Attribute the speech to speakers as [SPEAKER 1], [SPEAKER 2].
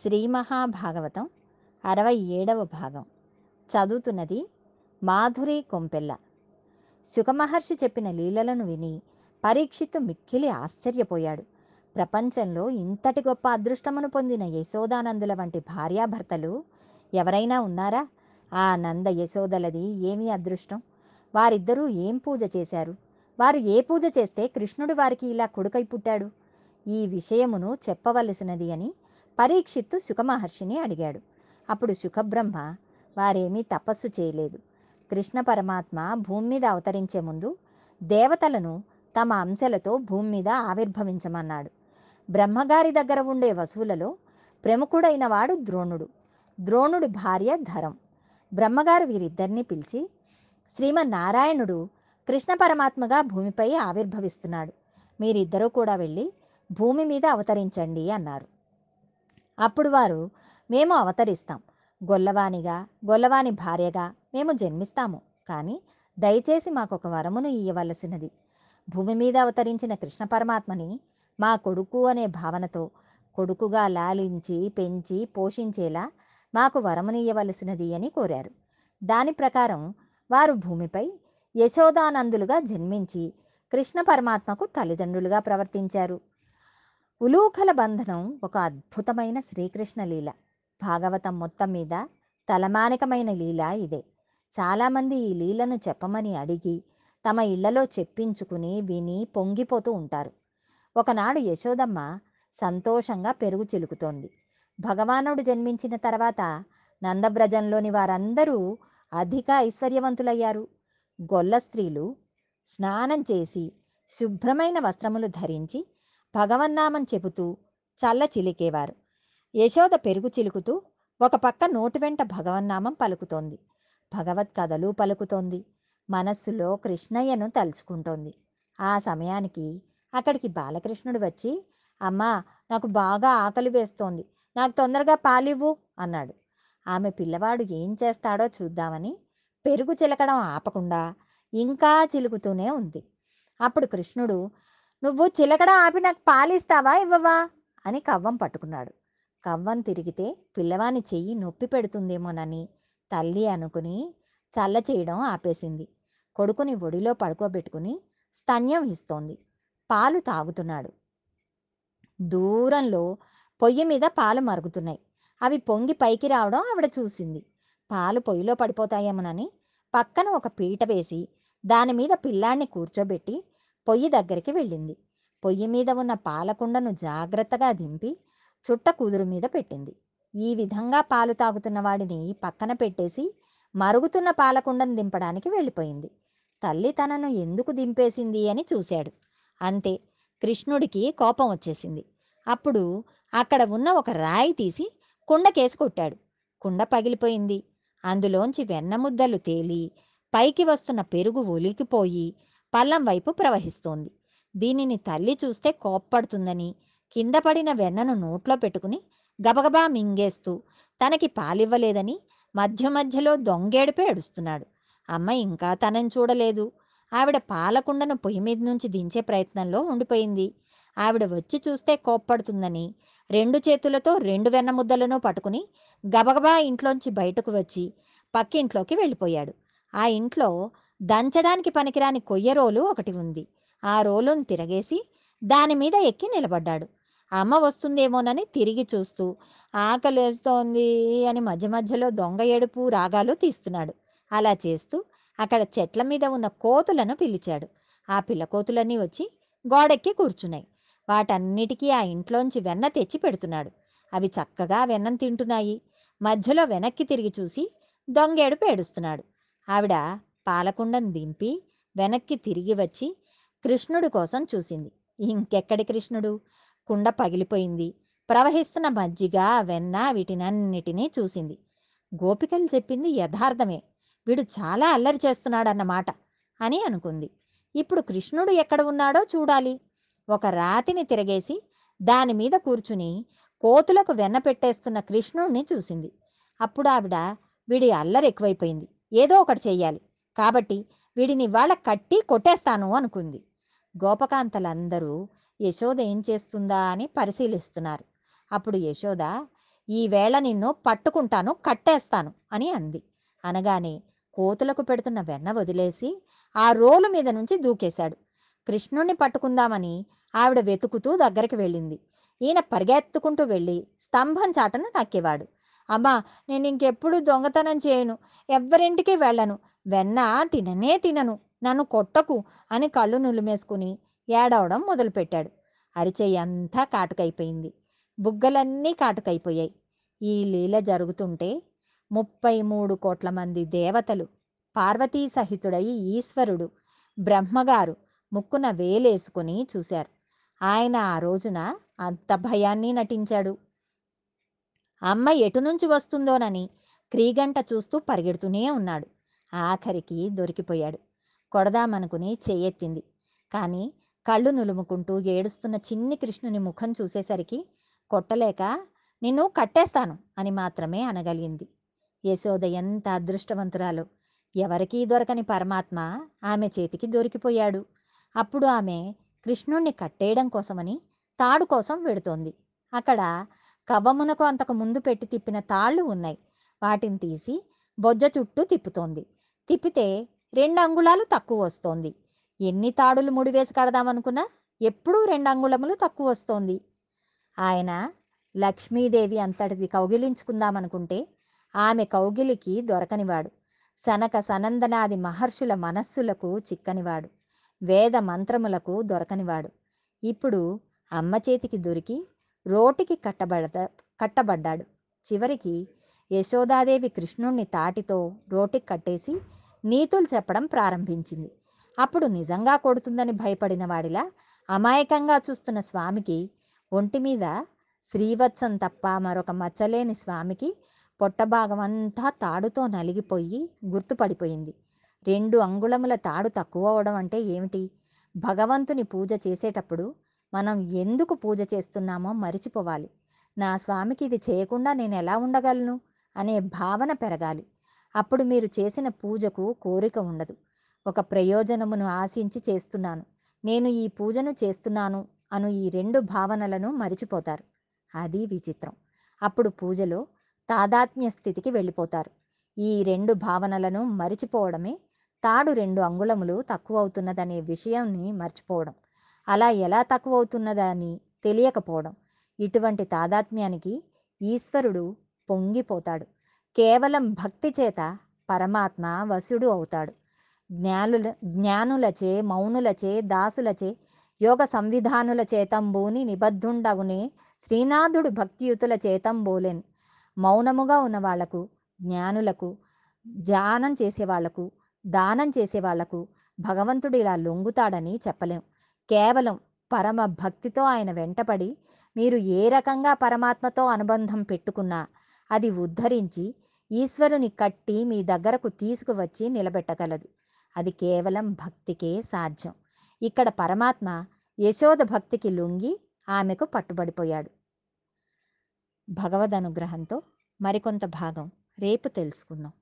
[SPEAKER 1] శ్రీ మహాభాగవతం అరవై ఏడవ భాగం. చదువుతున్నది మాధురి కొంపెల్ల. శుకమహర్షి చెప్పిన లీలలను విని పరీక్షిత్తు మిక్కిలి ఆశ్చర్యపోయాడు. ప్రపంచంలో ఇంతటి గొప్ప అదృష్టమును పొందిన యశోదానందుల వంటి భార్యాభర్తలు ఎవరైనా ఉన్నారా? ఆ నంద యశోదలది ఏమీ అదృష్టం? వారిద్దరూ ఏం పూజ చేశారు? వారు ఏ పూజ చేస్తే కృష్ణుడు వారికి ఇలా కొడుకై పుట్టాడు? ఈ విషయమును చెప్పవలసినది అని పరీక్షిత్తు సుఖమహర్షిని అడిగాడు. అప్పుడు సుఖబ్రహ్మ వారేమీ తపస్సు చేయలేదు. కృష్ణ పరమాత్మ భూమి మీద అవతరించే ముందు దేవతలను తమ అంశలతో భూమి మీద ఆవిర్భవించమన్నాడు. బ్రహ్మగారి దగ్గర ఉండే వసువులలో ప్రముఖుడైన వాడు ద్రోణుడు. ద్రోణుడి భార్య ధరం. బ్రహ్మగారు వీరిద్దరిని పిలిచి శ్రీమన్నారాయణుడు కృష్ణ పరమాత్మగా భూమిపై ఆవిర్భవిస్తున్నాడు. మీరిద్దరూ కూడా వెళ్ళి భూమి మీద అవతరించండి అన్నారు. అప్పుడు వారు మేము అవతరిస్తాం. గొల్లవానిగా గొల్లవాని భార్యగా మేము జన్మిస్తాము. కానీ దయచేసి మాకొక వరమును ఇయ్యవలసినది. భూమి మీద అవతరించిన కృష్ణ పరమాత్మని మా కొడుకు అనే భావనతో కొడుకుగా లాలించి పెంచి పోషించేలా మాకు వరమునియ్యవలసినది అని కోరారు. దాని ప్రకారం వారు భూమిపై యశోదానందులుగా జన్మించి కృష్ణ పరమాత్మకు తల్లిదండ్రులుగా ప్రవర్తించారు. ఉలూఖల బంధనం ఒక అద్భుతమైన శ్రీకృష్ణ లీల. భాగవతం మొత్తం మీద తలమానికమైన లీల ఇదే. చాలామంది ఈ లీలను చెప్పమని అడిగి తమ ఇళ్ళలో చెప్పించుకుని విని పొంగిపోతూ ఉంటారు. ఒకనాడు యశోదమ్మ సంతోషంగా పెరుగు చిలుకుతోంది. భగవానుడు జన్మించిన తర్వాత నందబ్రజంలోని వారందరూ అధిక ఐశ్వర్యవంతులయ్యారు. గొల్ల స్త్రీలు స్నానం చేసి శుభ్రమైన వస్త్రములు ధరించి భగవన్నామం చెబుతూ చల్ల చిలికేవారు. యశోద పెరుగు చిలుకుతూ ఒక పక్క నోటి వెంట భగవన్నామం పలుకుతోంది. భగవత్ కథలు పలుకుతోంది. మనస్సులో కృష్ణయ్యను తలుచుకుంటోంది. ఆ సమయానికి అక్కడికి బాలకృష్ణుడు వచ్చి అమ్మా నాకు బాగా ఆకలి వేస్తోంది. నాకు తొందరగా పాలివ్వు అన్నాడు. ఆమె పిల్లవాడు ఏం చేస్తాడో చూద్దామని పెరుగు చిలకడం ఆపకుండా ఇంకా చిలుకుతూనే ఉంది. అప్పుడు కృష్ణుడు నువ్వు చిలకడ ఆపి నాకు పాలిస్తావా ఇవ్వవా? అని కవ్వం పట్టుకున్నాడు. కవ్వం తిరిగితే పిల్లవాని చెయ్యి నొప్పి పెడుతుందేమోనని తల్లి అనుకుని చల్ల చేయడం ఆపేసింది. కొడుకుని ఒడిలో పడుకోబెట్టుకుని స్తన్యం ఇస్తోంది. పాలు తాగుతున్నాడు. దూరంలో పొయ్యి మీద పాలు మరుగుతున్నాయి. అవి పొంగి పైకి రావడం ఆవిడ చూసింది. పాలు పొయ్యిలో పడిపోతాయేమోనని పక్కన ఒక పీట వేసి దాని మీద పిల్లాన్ని కూర్చోబెట్టి పొయ్యి దగ్గరికి వెళ్ళింది. పొయ్యి మీద ఉన్న పాలకుండను జాగ్రత్తగా దింపి చుట్ట కుదురు మీద పెట్టింది. ఈ విధంగా పాలు తాగుతున్న వాడిని పక్కన పెట్టేసి మరుగుతున్న పాలకుండను దింపడానికి వెళ్ళిపోయింది. తల్లి తనను ఎందుకు దింపేసింది అని చూశాడు. అంతే కృష్ణుడికి కోపం వచ్చేసింది. అప్పుడు అక్కడ ఉన్న ఒక రాయి తీసి కుండకేసి కొట్టాడు. కుండ పగిలిపోయింది. అందులోంచి వెన్న ముద్దలు తేలి పైకి వస్తున్న పెరుగు ఒలికిపోయి పల్లం వైపు ప్రవహిస్తోంది. దీనిని తల్లి చూస్తే కోప్పడుతుందని కింద పడిన వెన్నను నోట్లో పెట్టుకుని గబగబా మింగేస్తూ తనకి పాలివ్వలేదని మధ్య మధ్యలో దొంగేడిపే ఏడుస్తున్నాడు. అమ్మ ఇంకా తనని చూడలేదు. ఆవిడ పాలకుండను పొయ్యి మీద నుంచి దించే ప్రయత్నంలో ఉండిపోయింది. ఆవిడ వచ్చి చూస్తే కోప్పడుతుందని రెండు చేతులతో రెండు వెన్న ముద్దలను పట్టుకుని గబగబా ఇంట్లోంచి బయటకు వచ్చి పక్కింట్లోకి వెళ్ళిపోయాడు. ఆ ఇంట్లో దంచడానికి పనికిరాని కొయ్య రోలు ఒకటి ఉంది. ఆ రోలును తిరగేసి దాని మీద ఎక్కి నిలబడ్డాడు. అమ్మ వస్తుందేమోనని తిరిగి చూస్తూ ఆకలేస్తోంది అని మధ్య మధ్యలో దొంగ ఏడుపు రాగాలు తీస్తున్నాడు. అలా చేస్తూ అక్కడ చెట్ల మీద ఉన్న కోతులను పిలిచాడు. ఆ పిల్లకోతులన్నీ వచ్చి గోడెక్కి కూర్చున్నాయి. వాటన్నిటికీ ఆ ఇంట్లోంచి వెన్న తెచ్చి పెడుతున్నాడు. అవి చక్కగా వెన్నం తింటున్నాయి. మధ్యలో వెనక్కి తిరిగి చూసి దొంగేడు పేడుస్తున్నాడు ఆవిడ పాలకుండం దింపి వెనక్కి తిరిగి వచ్చి కృష్ణుడి కోసం చూసింది. ఇంకెక్కడి కృష్ణుడు? కుండ పగిలిపోయింది. ప్రవహిస్తున్న మజ్జిగ వెన్న వీటినన్నిటినీ చూసింది. గోపికలు చెప్పింది యథార్థమే. వీడు చాలా అల్లరి చేస్తున్నాడన్నమాట అని అనుకుంది. ఇప్పుడు కృష్ణుడు ఎక్కడ ఉన్నాడో చూడాలి. ఒక రాతిని తిరగేసి దాని మీద కూర్చుని కోతులకు వెన్న పెట్టేస్తున్న కృష్ణుడిని చూసింది. అప్పుడు ఆవిడ వీడి అల్లరి ఎక్కువైపోయింది. ఏదో ఒకటి చెయ్యాలి. కాబట్టి వీడిని ఇవాళ కట్టి కొట్టేస్తాను అనుకుంది. గోపకాంతలందరూ యశోద ఏం చేస్తుందా అని పరిశీలిస్తున్నారు. అప్పుడు యశోద ఈవేళ నిన్ను పట్టుకుంటాను కట్టేస్తాను అని అంది. అనగానే కోతులకు పెడుతున్న వెన్న వదిలేసి ఆ రోలు మీద నుంచి దూకేశాడు. కృష్ణుణ్ణి పట్టుకుందామని ఆవిడ వెతుకుతూ దగ్గరికి వెళ్ళింది. ఈయన పరిగెత్తుకుంటూ వెళ్ళి స్తంభం చాటను నక్కేవాడు. అమ్మా నేను ఇంకెప్పుడు దొంగతనం చేయను. ఎవ్వరింటికి వెళ్ళను. వెన్న తిననే తినను నన్ను కొట్టకు అని కళ్ళు నులిమేసుకుని ఏడవడం మొదలుపెట్టాడు. అరిచేయి అంతా కాటుకైపోయింది. బుగ్గలన్నీ కాటుకైపోయాయి. ఈ లీల జరుగుతుంటే ముప్పై మూడు కోట్ల మంది దేవతలు పార్వతీ సహితుడై ఈశ్వరుడు బ్రహ్మగారు ముక్కున వేలేసుకుని చూశారు. ఆయన ఆ రోజున అంత భయాన్ని నటించాడు. అమ్మ ఎటు నుంచి వస్తుందోనని క్రీగంట చూస్తూ పరిగెడుతూనే ఉన్నాడు. ఆఖరికి దొరికిపోయాడు. కొడదామనుకుని చెయ్యెత్తింది. కానీ కళ్ళు నులుముకుంటూ ఏడుస్తున్న చిన్ని కృష్ణుని ముఖం చూసేసరికి కొట్టలేక నిన్ను కట్టేస్తాను అని మాత్రమే అనగలిగింది. యశోద ఎంత అదృష్టవంతురాలు. ఎవరికీ దొరకని పరమాత్మ ఆమె చేతికి దొరికిపోయాడు. అప్పుడు ఆమె కృష్ణుణ్ణి కట్టేయడం కోసమని తాడు కోసం వెడుతోంది. అక్కడ కవ్వమునకు అంతకు ముందు పెట్టి తిప్పిన తాళ్ళు ఉన్నాయి. వాటిని తీసి బొజ్జ చుట్టూ తిప్పుతోంది. తిప్పితే రెండు అంగుళాలు తక్కువ వస్తోంది. ఎన్ని తాడులు ముడివేసి కడదామనుకున్నా ఎప్పుడూ రెండు అంగుళములు తక్కువ వస్తోంది. ఆయన లక్ష్మీదేవి అంతటిది కౌగిలించుకుందామనుకుంటే ఆమె కౌగిలికి దొరకనివాడు. సనక సనందనాది మహర్షుల మనస్సులకు చిక్కనివాడు. వేద మంత్రములకు దొరకనివాడు. ఇప్పుడు అమ్మ చేతికి దొరికి రోటికి కట్టబడ కట్టబడ్డాడు. చివరికి యశోదాదేవి కృష్ణుణ్ణి తాటితో రోటికి కట్టేసి నీతులు చెప్పడం ప్రారంభించింది. అప్పుడు నిజంగా కొడుతుందని భయపడిన వాడిలా అమాయకంగా చూస్తున్న స్వామికి ఒంటి మీద శ్రీవత్సం తప్ప మరొక మచ్చలేని స్వామికి పొట్టభాగం అంతా తాడుతో నలిగిపోయి గుర్తుపడిపోయింది. రెండు అంగుళముల తాడు తక్కువ అవడం అంటే ఏమిటి? భగవంతుని పూజ చేసేటప్పుడు మనం ఎందుకు పూజ చేస్తున్నామో మరిచిపోవాలి. నా స్వామికి ఇది చేయకుండా నేను ఎలా ఉండగలను? అనే భావన పెరగాలి. అప్పుడు మీరు చేసిన పూజకు కోరిక ఉండదు. ఒక ప్రయోజనమును ఆశించి చేస్తున్నాను. నేను ఈ పూజను చేస్తున్నాను అను ఈ రెండు భావనలను మరిచిపోతారు. అది విచిత్రం. అప్పుడు పూజలో తాదాత్మ్య స్థితికి వెళ్ళిపోతారు. ఈ రెండు భావనలను మరిచిపోవడమే తాడు రెండు అంగుళములు తక్కువ అవుతున్నదనే విషయాన్ని మర్చిపోవడం. అలా ఎలా తక్కువ అవుతున్నదని తెలియకపోవడం. ఇటువంటి తాదాత్మ్యానికి ఈశ్వరుడు పొంగిపోతాడు. కేవలం భక్తి చేత పరమాత్మ వశుడు అవుతాడు. జ్ఞానుల జ్ఞానులచే మౌనులచే దాసులచే యోగ సంవిధానుల చేతంబూని నిబద్ధుండగునే శ్రీనాథుడు భక్తియుతుల చేతంబోలెన్ మౌనముగా ఉన్న వాళ్ళకు జ్ఞానులకు ధ్యానం చేసేవాళ్ళకు దానం చేసేవాళ్ళకు భగవంతుడు ఇలా లొంగుతాడని చెప్పలేం. కేవలం పరమ భక్తితో ఆయన వెంటపడి మీరు ఏ రకంగా పరమాత్మతో అనుబంధం పెట్టుకున్నా అది ఉద్ధరించి ఈశ్వరుని కట్టి మీ దగ్గరకు తీసుకువచ్చి నిలబెట్టగలదు. అది కేవలం భక్తికే సాధ్యం. ఇక్కడ పరమాత్మ యశోద భక్తికి లొంగి ఆమెకు పట్టుబడిపోయాడు. భగవద్ అనుగ్రహంతో మరికొంత భాగం రేపు తెలుసుకుందాం.